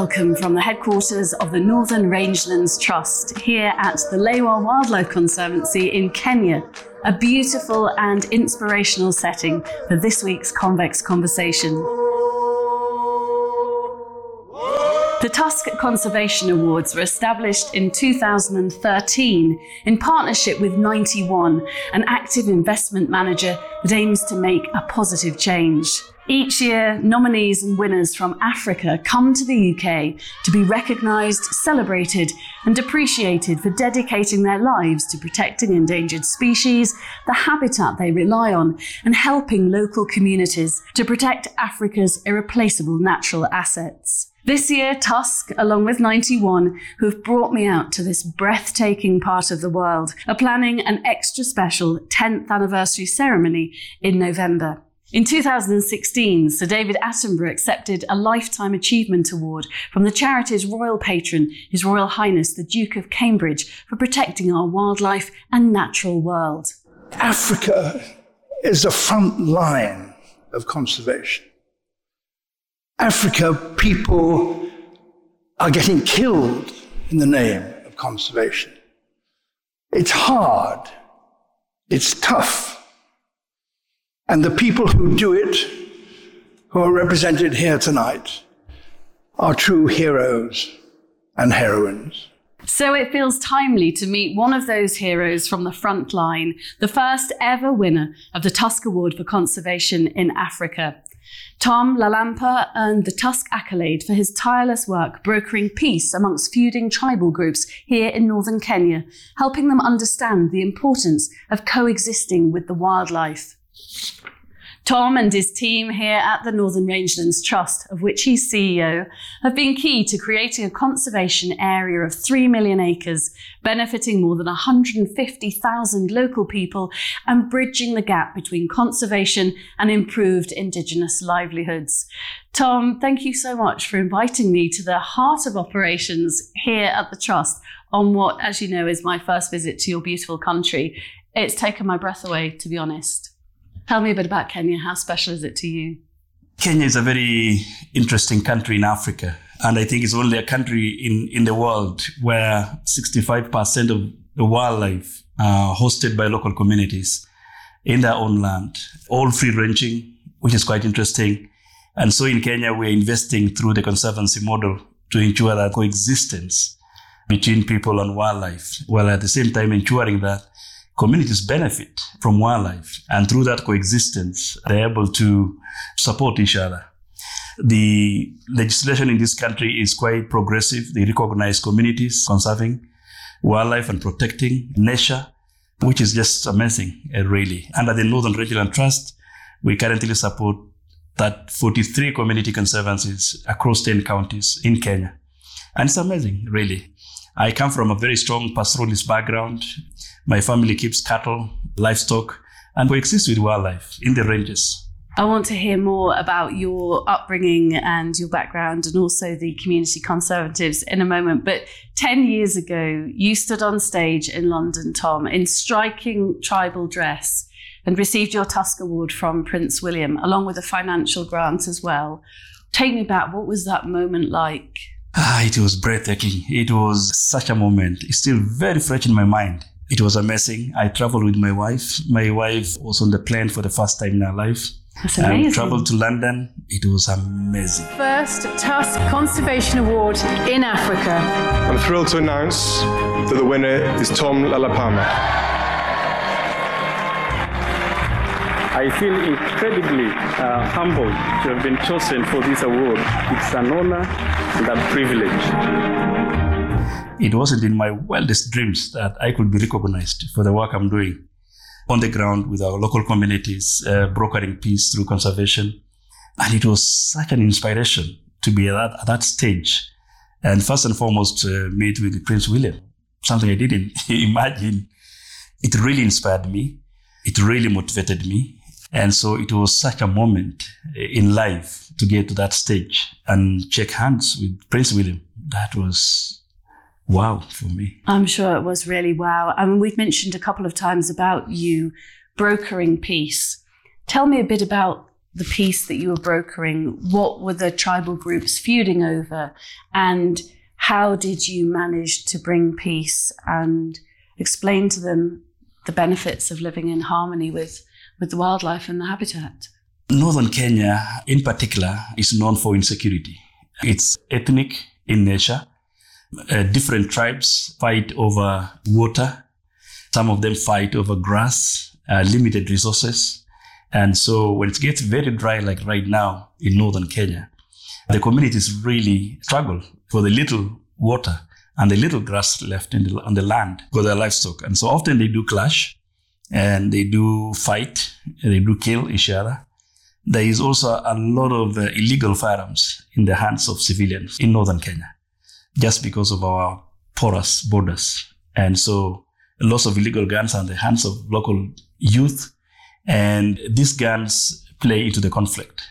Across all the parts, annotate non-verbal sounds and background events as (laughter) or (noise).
welcome from the headquarters of the Northern Rangelands Trust here at the Lewa Wildlife Conservancy in Kenya. A beautiful and inspirational setting for this week's Convex Conversation. The Tusk Conservation Awards were established in 2013 in partnership with 91, an active investment manager that aims to make a positive change. Each year, nominees and winners from Africa come to the UK to be recognised, celebrated, and appreciated for dedicating their lives to protecting endangered species, the habitat they rely on, and helping local communities to protect Africa's irreplaceable natural assets. This year, Tusk, along with 91, who have brought me out to this breathtaking part of the world, are planning an extra special 10th anniversary ceremony in November. In 2016, Sir David Attenborough accepted a Lifetime Achievement Award from the charity's royal patron, His Royal Highness the Duke of Cambridge, for protecting our wildlife and natural world. Africa is the front line of conservation. Africa, people are getting killed in the name of conservation. It's hard. It's tough. And the people who do it, who are represented here tonight, are true heroes and heroines. So it feels timely to meet one of those heroes from the front line, the first ever winner of the Tusk Award for Conservation in Africa. Tom Lalampaa earned the Tusk accolade for his tireless work brokering peace amongst feuding tribal groups here in northern Kenya, helping them understand the importance of coexisting with the wildlife. Tom and his team here at the Northern Rangelands Trust, of which he's CEO, have been key to creating a conservation area of 3 million acres, benefiting more than 150,000 local people and bridging the gap between conservation and improved Indigenous livelihoods. Tom, thank you so much for inviting me to the heart of operations here at the Trust on what, as you know, is my first visit to your beautiful country. It's taken my breath away, to be honest. Tell me a bit about Kenya. How special is it to you? Kenya is a very interesting country in Africa. And I think it's only a country in, in the world where 65% of the wildlife are hosted by local communities in their own land, all free ranging, which is quite interesting. And so in Kenya, we're investing through the conservancy model to ensure that coexistence between people and wildlife, while at the same time ensuring that communities benefit from wildlife. And through that coexistence, they're able to support each other. The legislation in this country is quite progressive. They recognize communities conserving wildlife and protecting nature, which is just amazing, uh, really. Under the Northern Rangeland Trust, we currently support that 43 community conservancies across 10 counties in Kenya. And it's amazing, really. I come from a very strong pastoralist background. My family keeps cattle, livestock, and coexists with wildlife in the ranges. I want to hear more about your upbringing and your background and also the community conservancies in a moment. But 10 years ago, you stood on stage in London, Tom, in striking tribal dress and received your Tusk Award from Prince William, along with a financial grant as well. Take me back. What was that moment like? Ah, it was breathtaking. It was such a moment. It's still very fresh in my mind. It was amazing. I traveled with my wife. My wife was on the plane for the first time in her life. That's amazing. I traveled to London. It was amazing. First Tusk Conservation Award in Africa. I'm thrilled to announce that the winner is Tom Lalampaa. I feel incredibly uh, humbled to have been chosen for this award. It's an honor and a privilege. It wasn't in my wildest dreams that I could be recognized for the work I'm doing on the ground with our local communities, uh, brokering peace through conservation. And it was such an inspiration to be at that, at that stage. And first and foremost, uh, meet with Prince William, something I didn't (laughs) imagine. It really inspired me. It really motivated me. And so it was such a moment eh, in life to get to that stage and shake hands with Prince William. That was wow for me. I'm sure it was really wow. I mean, we've mentioned a couple of times about you brokering peace. Tell me a bit about the peace that you were brokering, what were the tribal groups feuding over? And how did you manage to bring peace and explain to them the benefits of living in harmony with, with the wildlife and the habitat? Northern Kenya, in particular, is known for insecurity. It's ethnic in nature. Uh, different tribes fight over water. Some of them fight over grass, uh, limited resources. And so when it gets very dry, like right now in northern Kenya, the communities really struggle for the little water and the little grass left the, on the land for their livestock. And so often they do clash and they do fight, they do kill each other. There is also a lot of uh, illegal firearms in the hands of civilians in northern Kenya, just because of our porous borders. And so lots of illegal guns are in the hands of local youth, and these guns play into the conflict.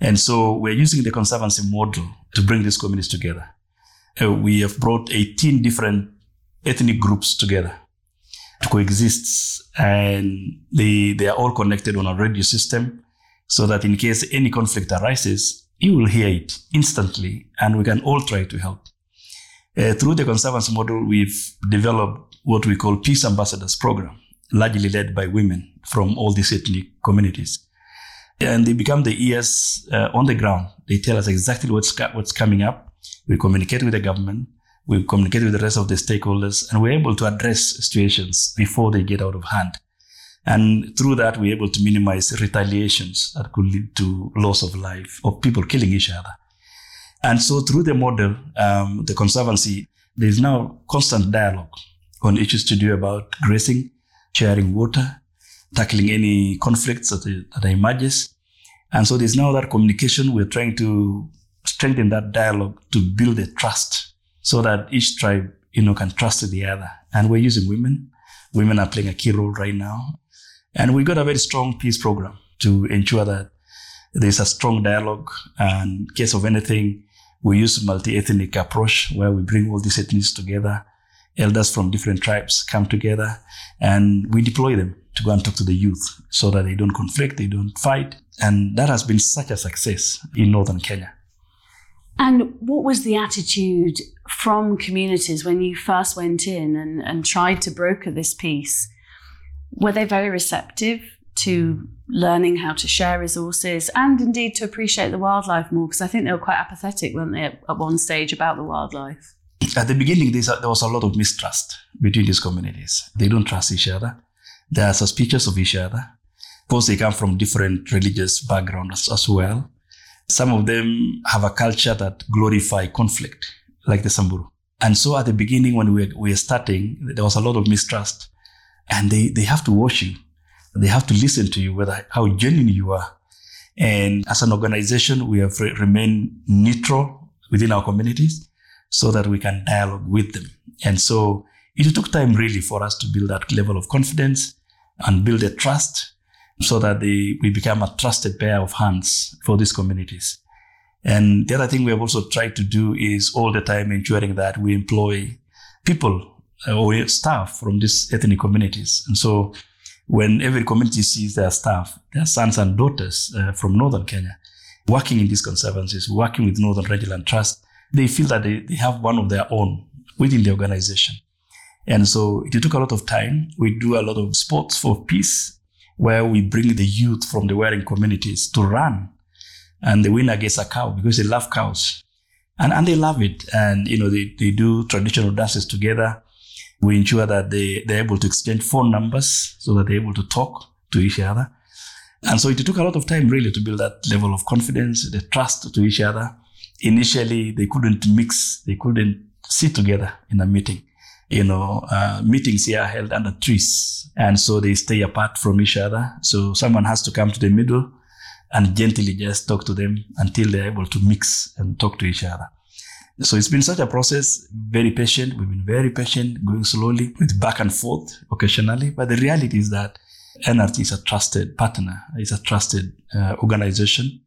And so we're using the conservancy model to bring these communities together. Uh, we have brought 18 different ethnic groups together to and they, they are all connected on a radio system so that in case any conflict arises, you will hear it instantly, and we can all try to help. Uh, through the conservancy model, we've developed what we call Peace Ambassadors Program, largely led by women from all these ethnic communities. And they become the ears uh, on the ground. They tell us exactly what's, what's coming up. We communicate with the government. We communicate with the rest of the stakeholders, and we're able to address situations before they get out of hand. And through that, we're able to minimize retaliations that could lead to loss of life or people killing each other. And so through the model, um, the Conservancy, there's now constant dialogue on issues to do about grazing, sharing water, tackling any conflicts that, that emerges. And so there's now that communication. We're trying to strengthen that dialogue to build a trust so that each tribe, you know, can trust the other. And we're using women. Women are playing a key role right now. And we've got a very strong peace program to ensure that there's a strong dialogue. And in case of anything, we use a multi-ethnic approach where we bring all these ethnicities together. Elders from different tribes come together and we deploy them to go and talk to the youth so that they don't conflict, they don't fight. And that has been such a success in northern Kenya. And what was the attitude from communities when you first went in and, and tried to broker this peace? Were they very receptive to learning how to share resources and indeed to appreciate the wildlife more? Because I think they were quite apathetic, weren't they, at one stage about the wildlife? At the beginning, there was a lot of mistrust between these communities. They don't trust each other. They are suspicious of each other. Of course, they come from different religious backgrounds as well. Some of them have a culture that glorify conflict, like the Samburu. And so at the beginning, when we were, we were starting, there was a lot of mistrust and they, they have to watch you. They have to listen to you, whether how genuine you are. And as an organization, we have re- remained neutral within our communities so that we can dialogue with them. And so it took time really for us to build that level of confidence and build a trust so that they, we become a trusted pair of hands for these communities. And the other thing we have also tried to do is all the time ensuring that we employ people uh, or staff from these ethnic communities. And so when every community sees their staff, their sons and daughters uh, from northern Kenya, working in these conservancies, working with Northern Rangeland Trust, they feel that they, they have one of their own within the organization. And so it took a lot of time. We do a lot of sports for peace, where we bring the youth from the wearing communities to run. And the winner gets a cow because they love cows. And, and they love it. And, you know, they, they do traditional dances together. We ensure that they, they're able to exchange phone numbers so that they're able to talk to each other. And so it took a lot of time really to build that level of confidence, the trust to each other. Initially, they couldn't mix, they couldn't sit together in a meeting. You know, uh, meetings here are held under trees. And so they stay apart from each other. So someone has to come to the middle and gently just talk to them until they're able to mix and talk to each other. So it's been such a process, very patient. We've been very patient, going slowly with back and forth occasionally. But the reality is that NRT is a trusted partner. It's a trusted uh, organization,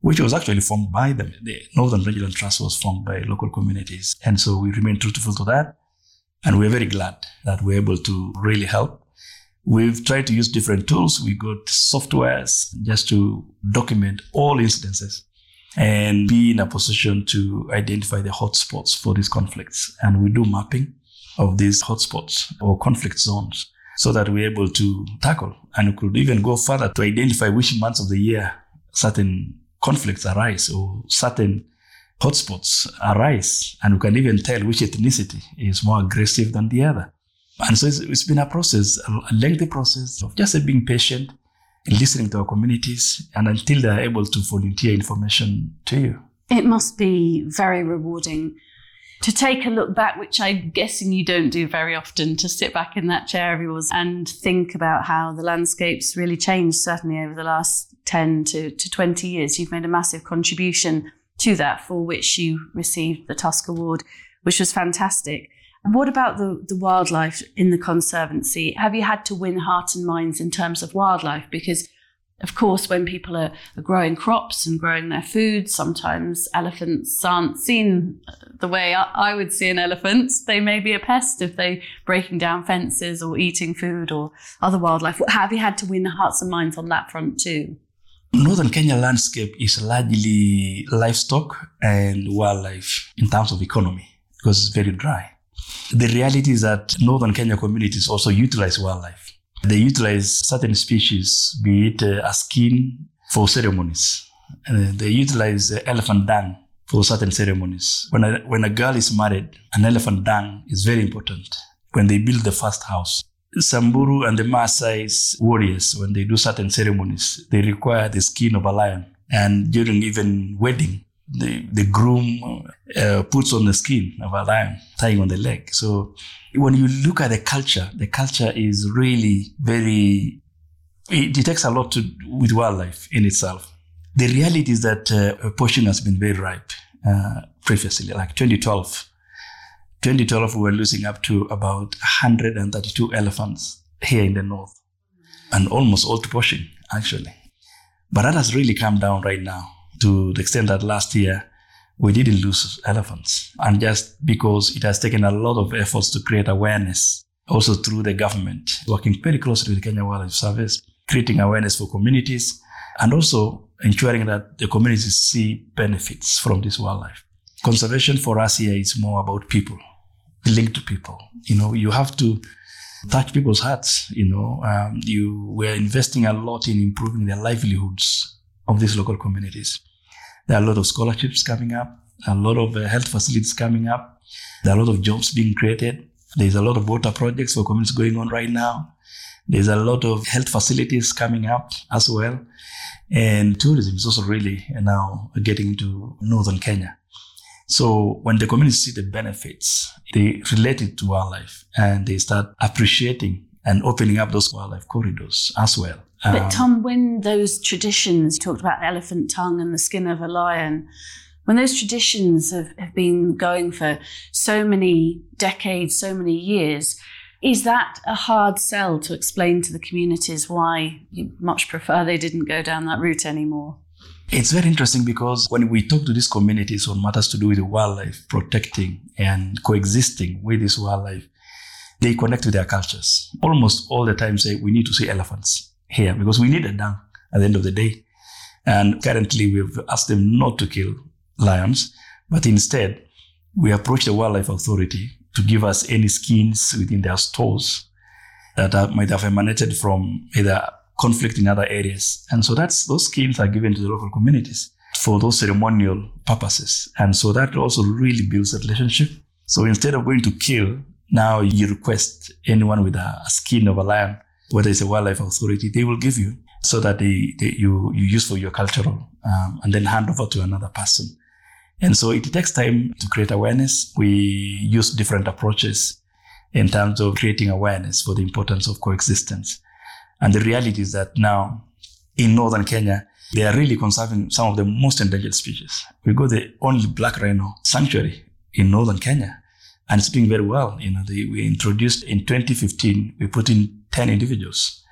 which was actually formed by them. The Northern Rangeland Trust was formed by local communities. And so we remain truthful to that. And we're very glad that we're able to really help. We've tried to use different tools. We got softwares just to document all incidences and be in a position to identify the hotspots for these conflicts. And we do mapping of these hotspots or conflict zones so that we're able to tackle and we could even go further to identify which months of the year certain conflicts arise or certain hotspots arise. And we can even tell which ethnicity is more aggressive than the other. And so it's, it's been a process, a lengthy process of just being patient, listening to our communities, and until they're able to volunteer information to you. It must be very rewarding to take a look back, which I'm guessing you don't do very often, to sit back in that chair of yours and think about how the landscape's really changed, certainly over the last 10 to, to 20 years. You've made a massive contribution to that, for which you received the Tusk Award, which was fantastic. What about the, the wildlife in the Conservancy? Have you had to win hearts and minds in terms of wildlife? Because, of course, when people are, are growing crops and growing their food, sometimes elephants aren't seen the way I, I would see an elephant. They may be a pest if they're breaking down fences or eating food or other wildlife. Have you had to win hearts and minds on that front too? Northern Kenya landscape is largely livestock and wildlife in terms of economy because it's very dry. The reality is that northern Kenya communities also utilize wildlife. They utilize certain species, be it uh, a skin for ceremonies. Uh, they utilize uh, elephant dung for certain ceremonies. When a, when a girl is married, an elephant dung is very important when they build the first house. Samburu and the Maasai warriors, when they do certain ceremonies, they require the skin of a lion. And during even wedding, the, the groom uh, puts on the skin of a lion, tying on the leg. So when you look at the culture, the culture is really very, it, takes a lot to with wildlife in itself. The reality is that uh, poaching has been very ripe uh, previously, like 2012. 2012, we were losing up to about 132 elephants here in the north, and almost all to poaching, actually. But that has really come down right now to the extent that last year we didn't lose elephants. And just because it has taken a lot of efforts to create awareness, also through the government, working very closely with the Kenya Wildlife Service, creating awareness for communities, and also ensuring that the communities see benefits from this wildlife. Conservation for us here is more about people, linked to people. You know, you have to touch people's hearts. You know, um, you we're investing a lot in improving the livelihoods of these local communities. There are a lot of scholarships coming up, a lot of uh, health facilities coming up. There are a lot of jobs being created. There's a lot of water projects for communities going on right now. There's a lot of health facilities coming up as well. And tourism is also really now getting into northern Kenya. So when the communities see the benefits, they relate it to wildlife and they start appreciating and opening up those wildlife corridors as well. But Um, Tom, when those traditions, you talked about the elephant tongue and the skin of a lion, when those traditions have, have been going for so many decades, so many years, is that a hard sell to explain to the communities why you much prefer they didn't go down that route anymore? It's very interesting because when we talk to these communities on matters to do with wildlife, protecting and coexisting with this wildlife, they connect with their cultures. Almost all the time say we need to see elephants here because we need a dung at the end of the day. And currently we've asked them not to kill lions, but instead we approach the wildlife authority to give us any skins within their stores that are, might have emanated from either conflict in other areas. And so that's those skins are given to the local communities for those ceremonial purposes. And so that also really builds a relationship. So instead of going to kill, now you request anyone with a, a skin of a lion, whether it's a wildlife authority, they will give you so that they, they you, you use for your cultural um, and then hand over to another person. And so it takes time to create awareness. We use different approaches in terms of creating awareness for the importance of coexistence. And the reality is that now in northern Kenya, they are really conserving some of the most endangered species. We got the only black rhino sanctuary in northern Kenya, and it's doing very well. You know, they, we introduced in 2015, we put in 10 individuals,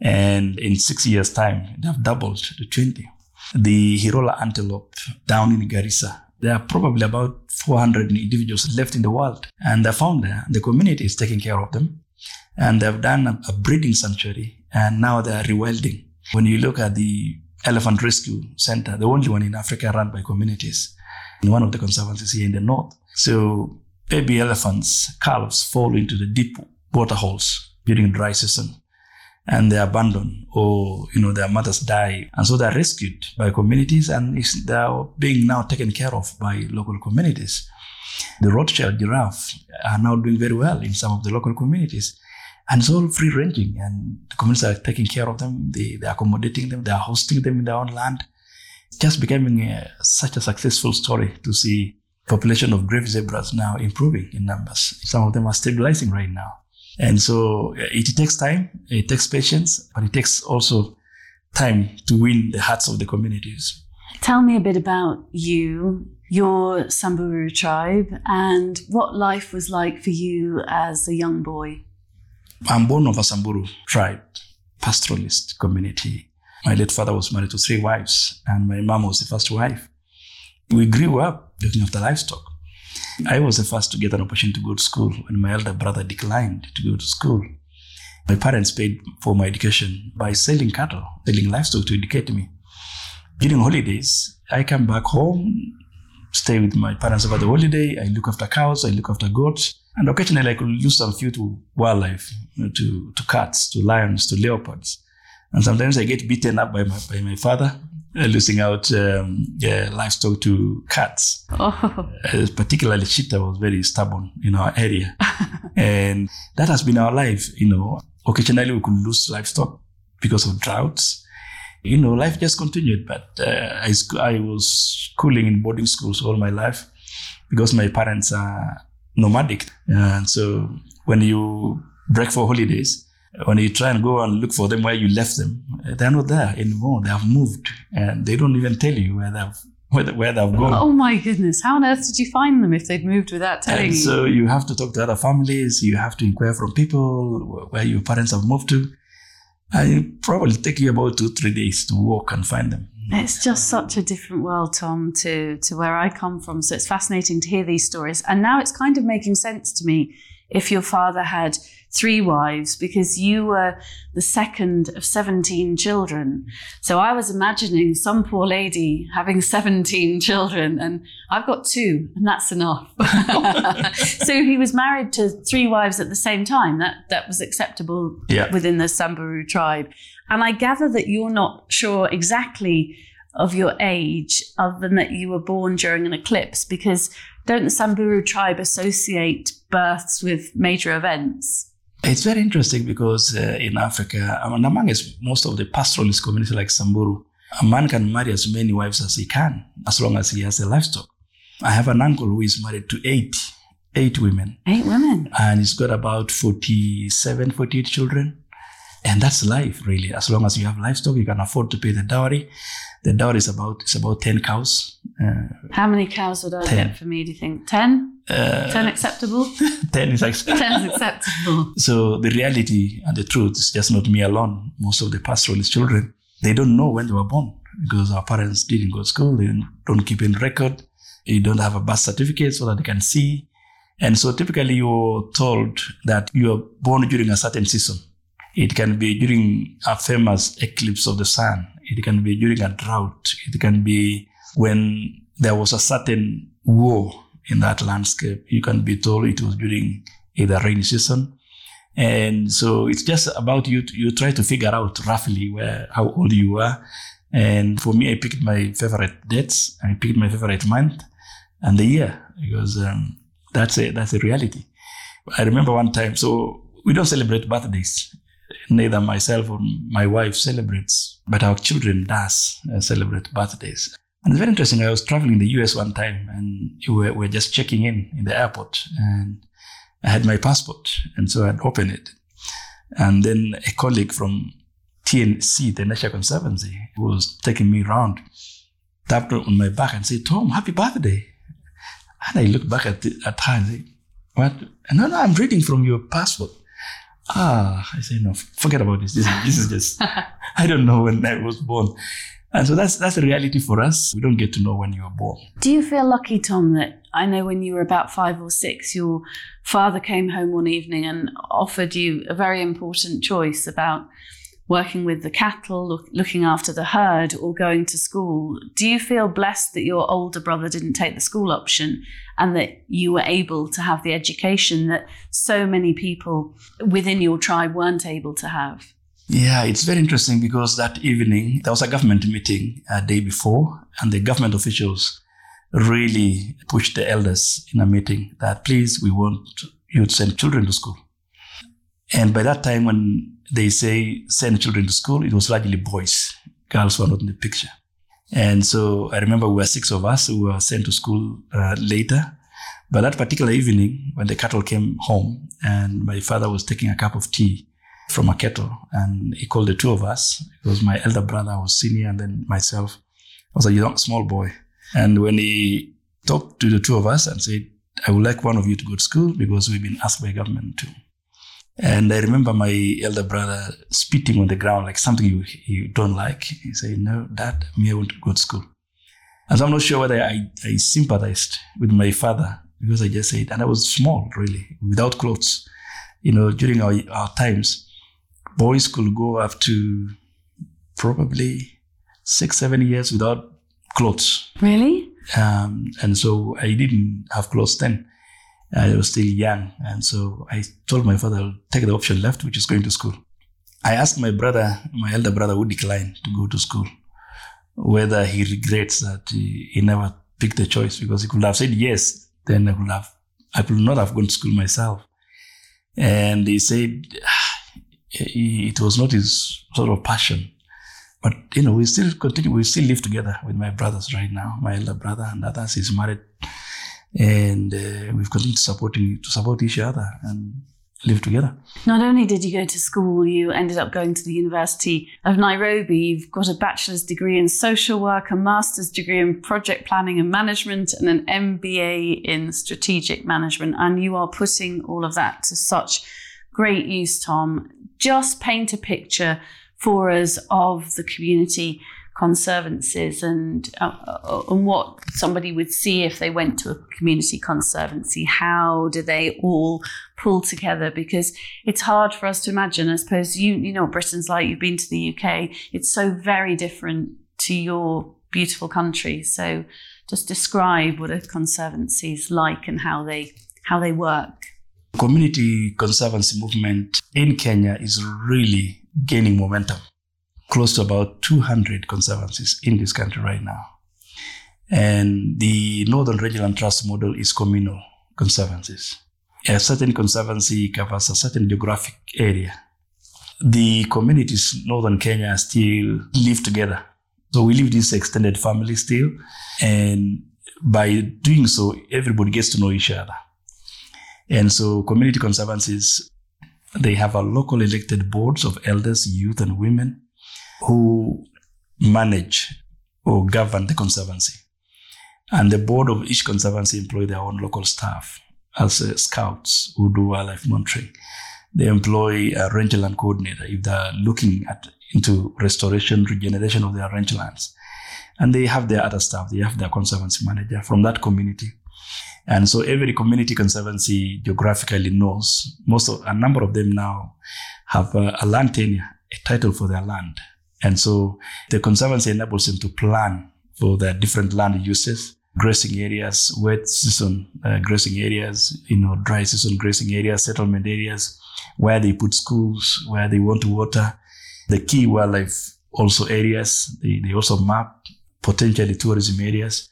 and in six years' time, they have doubled to 20. The Hirola antelope down in Garissa, there are probably about 400 individuals left in the world, and they're found there. The community is taking care of them. And they've done a, a breeding sanctuary and now they are rewilding. When you look at the Elephant Rescue Center, the only one in Africa run by communities, in one of the conservancies here in the north. So baby elephants, calves fall into the deep water holes during dry season and they're abandoned or you know their mothers die and so they're rescued by communities and they're being now taken care of by local communities the rothschild giraffe are now doing very well in some of the local communities. And it's all free ranging and the communities are taking care of them. They, they're accommodating them. They're hosting them in their own land. It's just becoming a, such a successful story to see population of Grevy's zebras now improving in numbers. Some of them are stabilizing right now. And so uh, it takes time, it takes patience, but it takes also time to win the hearts of the communities. Tell me a bit about you, your Samburu tribe, and what life was like for you as a young boy. I'm born of a Samburu tribe, pastoralist community. My late father was married to three wives, and my mom was the first wife. We grew up looking after livestock. I was the first to get an opportunity to go to school when my elder brother declined to go to school. My parents paid for my education by selling cattle, selling livestock to educate me. During holidays, I come back home, stay with my parents over the holiday. I look after cows, I look after goats, and occasionally I could lose some few to wildlife, to, to cats, to lions, to leopards. And sometimes I get beaten up by my, by my father uh, losing out um, yeah, livestock to cats. (laughs) Oh. Uh, particularly cheetah was very stubborn in our area. (laughs) and that has been our life, you know. Occasionally we could lose livestock because of droughts. You know, life just continued, but uh, I, I was schooling in boarding schools all my life because my parents are nomadic. And so when you break for holidays, when you try and go and look for them where you left them, they're not there anymore. They have moved, and they don't even tell you where they've where, where they've gone. Oh my goodness! How on earth did you find them if they'd moved without telling and you? So you have to talk to other families. You have to inquire from people where your parents have moved to. It probably take you about two three days to walk and find them. It's just such a different world, Tom, to to where I come from. So it's fascinating to hear these stories, and now it's kind of making sense to me. If your father had three wives because you were the second of 17 children. So I was imagining some poor lady having 17 children, and I've got two, and that's enough. (laughs) so he was married to three wives at the same time. That, that was acceptable yeah. within the Samburu tribe. And I gather that you're not sure exactly of your age, other than that you were born during an eclipse, because don't the Samburu tribe associate births with major events? It's very interesting because uh, in Africa, and among most of the pastoralist community like Samburu, a man can marry as many wives as he can, as long as he has a livestock. I have an uncle who is married to eight, eight women. Eight women. And he's got about 47, 48 children. And that's life, really. As long as you have livestock, you can afford to pay the dowry. The dowry is about it's about ten cows. Uh, How many cows would I 10. get for me? Do you think ten? Uh, ten acceptable. (laughs) ten is acceptable. ten is acceptable. So the reality and the truth is just not me alone. Most of the pastoralist children they don't know when they were born because our parents didn't go to school. They don't keep in record. They don't have a birth certificate so that they can see. And so typically you're told that you are born during a certain season. It can be during a famous eclipse of the sun. It can be during a drought. It can be when there was a certain war in that landscape. You can be told it was during either rainy season. And so it's just about you, to, you try to figure out roughly where, how old you are. And for me, I picked my favorite dates. I picked my favorite month and the year because um, that's a, that's a reality. I remember one time, so we don't celebrate birthdays neither myself or my wife celebrates, but our children does uh, celebrate birthdays. And it's very interesting. I was traveling in the US one time and we were, just checking in in the airport and I had my passport. And so I'd opened it. And then a colleague from TNC, the Nature Conservancy, was taking me around, tapped on my back and said, Tom, happy birthday. And I looked back at, the, at her and said, what? No, no, I'm reading from your passport ah, I said, no, forget about this. This, this is just, (laughs) I don't know when I was born. And so that's that's the reality for us. We don't get to know when you were born. Do you feel lucky, Tom, that I know when you were about five or six, your father came home one evening and offered you a very important choice about working with the cattle, look, looking after the herd, or going to school. Do you feel blessed that your older brother didn't take the school option and that you were able to have the education that so many people within your tribe weren't able to have? Yeah, it's very interesting because that evening there was a government meeting a day before, and the government officials really pushed the elders in a meeting that please, we want you to send children to school. And by that time, when they say send children to school, it was largely boys. Girls were not in the picture. And so I remember we were six of us who were sent to school uh, later. But that particular evening, when the cattle came home and my father was taking a cup of tea from a kettle and he called the two of us, because my elder brother was senior and then myself, I was a young, small boy. And when he talked to the two of us and said, I would like one of you to go to school because we've been asked by government to. And I remember my elder brother spitting on the ground like something you, you don't like. He said, No, Dad, me, I want to go to school. And so I'm not sure whether I, I sympathized with my father because I just said, and I was small, really, without clothes. You know, during our, our times, boys could go up to probably six, seven years without clothes. Really? Um, and so I didn't have clothes then. I was still young. And so I told my father, I'll take the option left, which is going to school. I asked my brother, my elder brother who declined to go to school, whether he regrets that he, he never picked the choice because he could have said yes, then I could have, I could not have gone to school myself. And he said it was not his sort of passion. But, you know, we still continue, we still live together with my brothers right now, my elder brother and others. is married and uh, we've continued supporting to support each other and live together. Not only did you go to school, you ended up going to the University of Nairobi. You've got a bachelor's degree in social work, a master's degree in project planning and management, and an MBA in strategic management. And you are putting all of that to such great use, Tom. Just paint a picture for us of the community conservancies and uh, uh, and what somebody would see if they went to a community conservancy. How do they all pull together? Because it's hard for us to imagine. I suppose you you know what Britain's like. You've been to the UK. It's so very different to your beautiful country. So just describe what a conservancy is like and how they how they work. Community conservancy movement in Kenya is really gaining momentum close to about 200 conservancies in this country right now. And the Northern Rangeland Trust model is communal conservancies. A certain conservancy covers a certain geographic area. The communities in Northern Kenya still live together. So we live this extended family still. And by doing so, everybody gets to know each other. And so community conservancies, they have a local elected boards of elders, youth, and women who manage or govern the conservancy. And the board of each conservancy employ their own local staff as uh, scouts who do wildlife monitoring. They employ a rangeland coordinator if they're looking at into restoration, regeneration of their rangelands. And they have their other staff. They have their conservancy manager from that community. And so every community conservancy geographically knows most of a number of them now have a, a land tenure, a title for their land. And so the conservancy enables them to plan for their different land uses, grazing areas, wet season uh, grazing areas, you know, dry season grazing areas, settlement areas, where they put schools, where they want to water, the key wildlife also areas. They, they also map potentially tourism areas.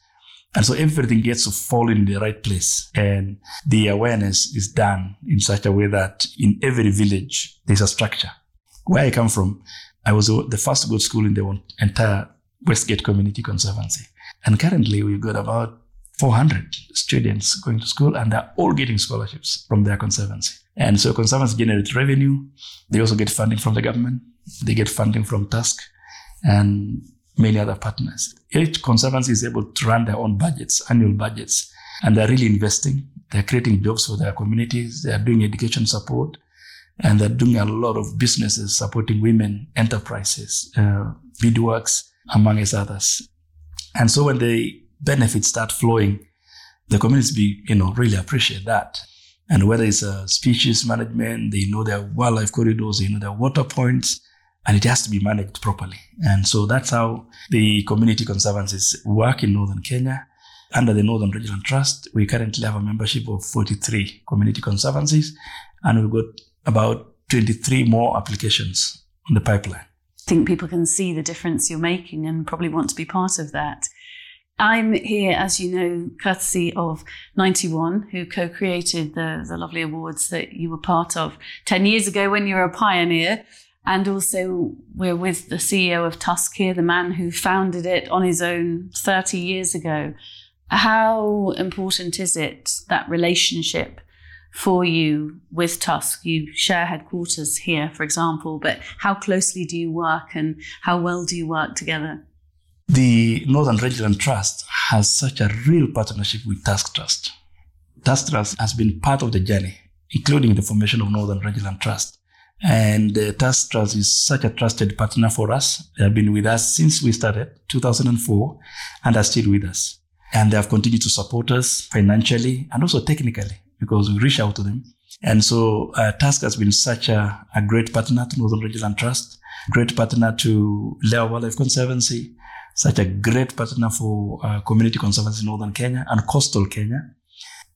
And so everything gets to fall in the right place. And the awareness is done in such a way that in every village, there's a structure. Where I come from, I was the first to go to school in the entire Westgate Community Conservancy. And currently we've got about 400 students going to school and they're all getting scholarships from their conservancy. And so conservancy generates revenue. They also get funding from the government. They get funding from Tusk and many other partners. Each conservancy is able to run their own budgets, annual budgets, and they're really investing. They're creating jobs for their communities. They're doing education support and they're doing a lot of businesses supporting women enterprises, uh, beadworks, among others. And so when the benefits start flowing, the communities be, you know, really appreciate that. And whether it's a species management, they know their wildlife corridors, they know their water points, and it has to be managed properly. And so that's how the community conservancies work in northern Kenya. Under the Northern Rangeland Trust, we currently have a membership of 43 community conservancies, and we've got about 23 more applications on the pipeline. I think people can see the difference you're making and probably want to be part of that. I'm here, as you know, courtesy of 91, who co created the, the lovely awards that you were part of 10 years ago when you were a pioneer. And also, we're with the CEO of Tusk here, the man who founded it on his own 30 years ago. How important is it, that relationship for you with Tusk? You share headquarters here, for example, but how closely do you work and how well do you work together? The Northern Rangeland Trust has such a real partnership with Tusk Trust. Tusk Trust has been part of the journey, including the formation of Northern Rangeland Trust. And uh, Tusk Trust is such a trusted partner for us. They have been with us since we started, 2004, and are still with us. And they have continued to support us financially and also technically because we reach out to them. And so uh, Tusk has been such a, a great partner to Northern Rangeland Trust, great partner to Lewa Wildlife Conservancy, such a great partner for uh, community conservancy in northern Kenya and coastal Kenya.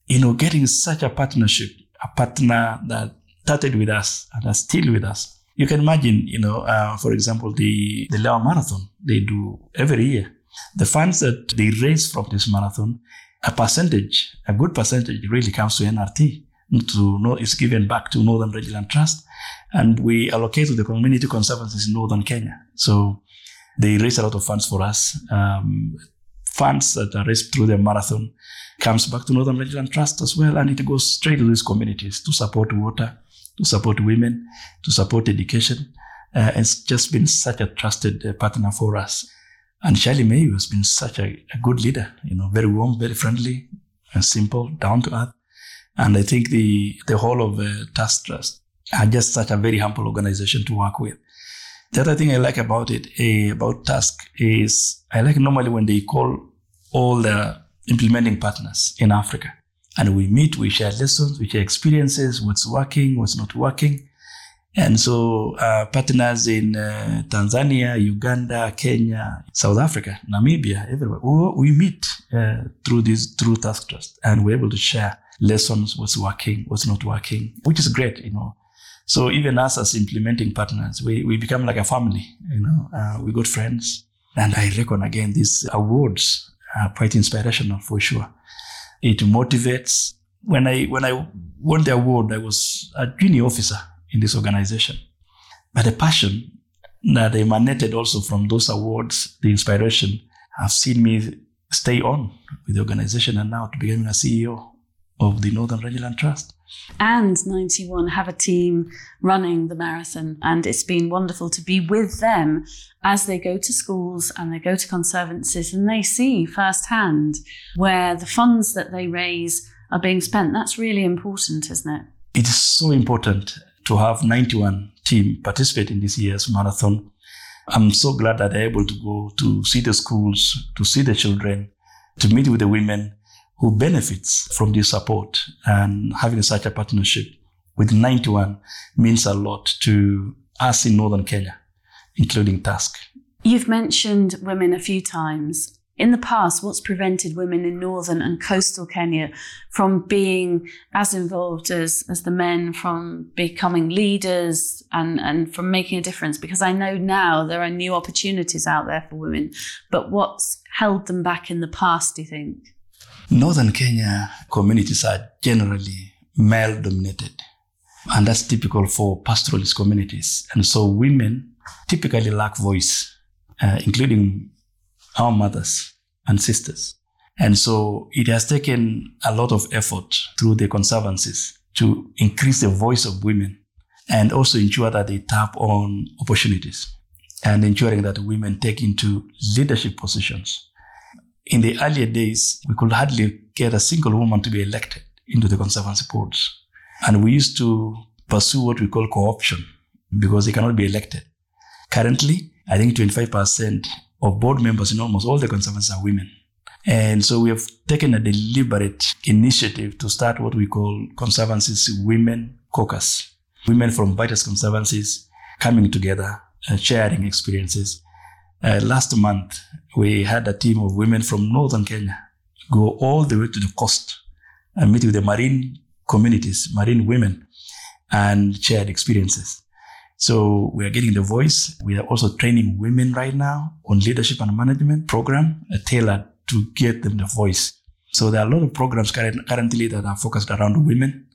You know, getting such a partnership, a partner that started with us and are still with us. You can imagine, you know, uh, for example, the, the Lewa Marathon they do every year. The funds that they raise from this marathon, a percentage, a good percentage really comes to NRT to know is given back to Northern Rangeland Trust, and we allocate to the community conservancies in Northern Kenya. So they raise a lot of funds for us. Um, funds that are raised through the marathon comes back to Northern Rangeland Trust as well, and it goes straight to these communities to support water, to support women, to support education. Uh, it's just been such a trusted uh, partner for us. And Charlie Mayhew has been such a, a, good leader, you know, very warm, very friendly, and simple, down to earth. And I think the the whole of uh, Tusk Trust are just such a very humble organization to work with. The other thing I like about it, uh, about Tusk, is I like normally when they call all the implementing partners in Africa. And we meet, we share lessons, we share experiences, what's working, what's not working. And so uh, partners in uh, Tanzania, Uganda, Kenya, South Africa, Namibia, everywhere, we, we meet uh, through this, through Tusk Trust, and we're able to share lessons, what's working, what's not working, which is great, you know. So even us as implementing partners, we, we become like a family, you know, uh, we got friends. And I reckon again, these awards are quite inspirational for sure. It motivates. When I, when I won the award, I was a junior officer in this organization. But the passion that emanated also from those awards, the inspiration, have seen me stay on with the organization and now to becoming a CEO of the Northern Rangeland Trust and 91 have a team running the marathon. And it's been wonderful to be with them as they go to schools and they go to conservancies and they see firsthand where the funds that they raise are being spent. That's really important, isn't it? It is so important to have 91 team participate in this year's marathon. I'm so glad that they're able to go to see the schools, to see the children, to meet with the women, who benefits from this support and having such a partnership with 91 means a lot to us in northern Kenya, including Tusk. You've mentioned women a few times. In the past, what's prevented women in northern and coastal Kenya from being as involved as, as the men, from becoming leaders and, and from making a difference? Because I know now there are new opportunities out there for women, but what's held them back in the past, do you think? Northern Kenya communities are generally male dominated, and that's typical for pastoralist communities. And so women typically lack voice, uh, including our mothers and sisters. And so it has taken a lot of effort through the conservancies to increase the voice of women and also ensure that they tap on opportunities and ensuring that women take into leadership positions in the earlier days, we could hardly get a single woman to be elected into the conservancy boards. And we used to pursue what we call co-option because they cannot be elected. Currently, I think 25% of board members in almost all the conservancies are women. And so we have taken a deliberate initiative to start what we call Conservancy's Women Caucus. Women from various conservancies coming together and sharing experiences. Uh, last month, we had a team of women from northern Kenya go all the way to the coast and meet with the marine communities, marine women, and shared experiences. So we are getting the voice. We are also training women right now on leadership and management program tailored to get them the voice. So there are a lot of programs currently that are focused around women.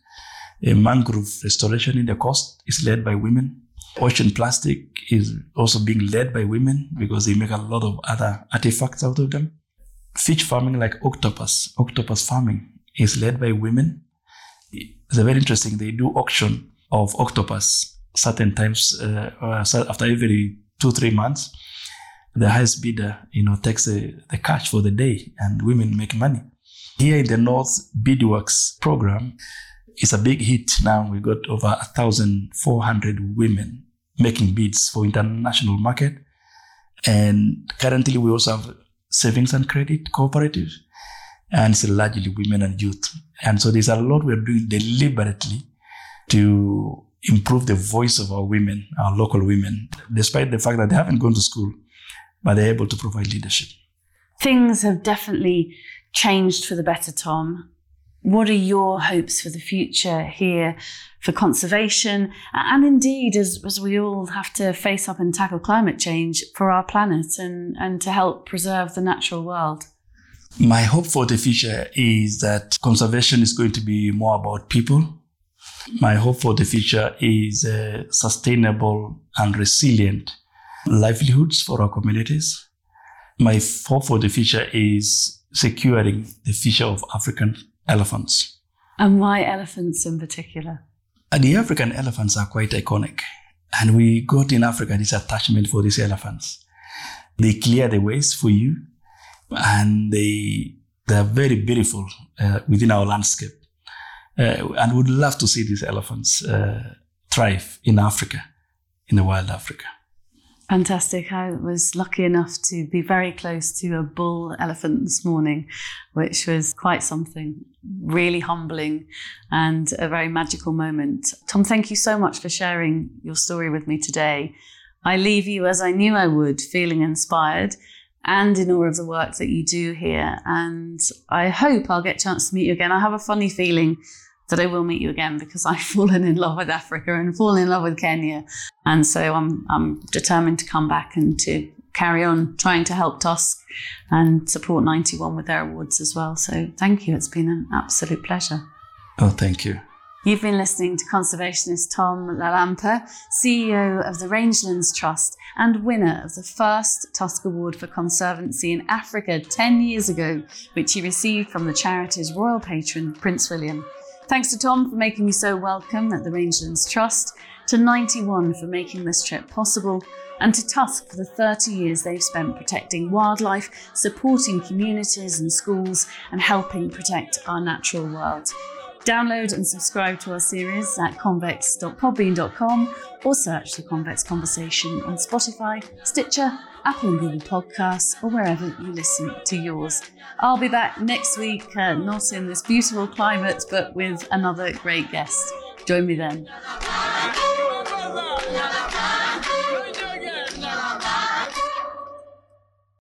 A mangrove restoration in the coast is led by women. Ocean plastic is also being led by women because they make a lot of other artifacts out of them. Fish farming like octopus, octopus farming is led by women. It's very interesting. They do auction of octopus certain times uh, after every two, three months the highest bidder, you know, takes the, the cash for the day and women make money. Here in the North, Beadworks program is a big hit. Now We've got over 1,400 women making beads for international market. And currently we also have savings and credit cooperatives and it's largely women and youth. And so there's a lot we're doing deliberately to improve the voice of our women, our local women, despite the fact that they haven't gone to school but they're able to provide leadership. Things have definitely changed for the better, Tom. What are your hopes for the future here for conservation and indeed as, as we all have to face up and tackle climate change for our planet and, and to help preserve the natural world? My hope for the future is that conservation is going to be more about people. My hope for the future is a sustainable and resilient livelihoods for our communities. My hope for the future is securing the future of African elephants. And why elephants in particular? Uh, the African elephants are quite iconic. And we got in Africa this attachment for these elephants. They clear the ways for you and they, they are very beautiful uh, within our landscape. Uh, and would love to see these elephants uh, thrive in Africa, in the wild Africa. Fantastic. I was lucky enough to be very close to a bull elephant this morning, which was quite something really humbling and a very magical moment. Tom, thank you so much for sharing your story with me today. I leave you as I knew I would, feeling inspired and in awe of the work that you do here. And I hope I'll get a chance to meet you again. I have a funny feeling that I will meet you again because I've (laughs) fallen in love with Africa and fallen in love with Kenya. And so I'm, I'm determined to come back and to carry on trying to help Tusk and support 91 with their awards as well. So thank you. It's been an absolute pleasure. Oh, thank you. You've been listening to conservationist Tom Lalampaa, CEO of the Rangelands Trust and winner of the first Tusk Award for Conservancy in Africa 10 years ago, which he received from the charity's royal patron, Prince William. Thanks to Tom for making me so welcome at the Rangelands Trust, to 91 for making this trip possible, and to Tusk for the 30 years they've spent protecting wildlife, supporting communities and schools, and helping protect our natural world. Download and subscribe to our series at convex.podbean.com or search the Convex Conversation on Spotify, Stitcher, Apple and Google Podcasts, or wherever you listen to yours. I'll be back next week, uh, not in this beautiful climate, but with another great guest. Join me then.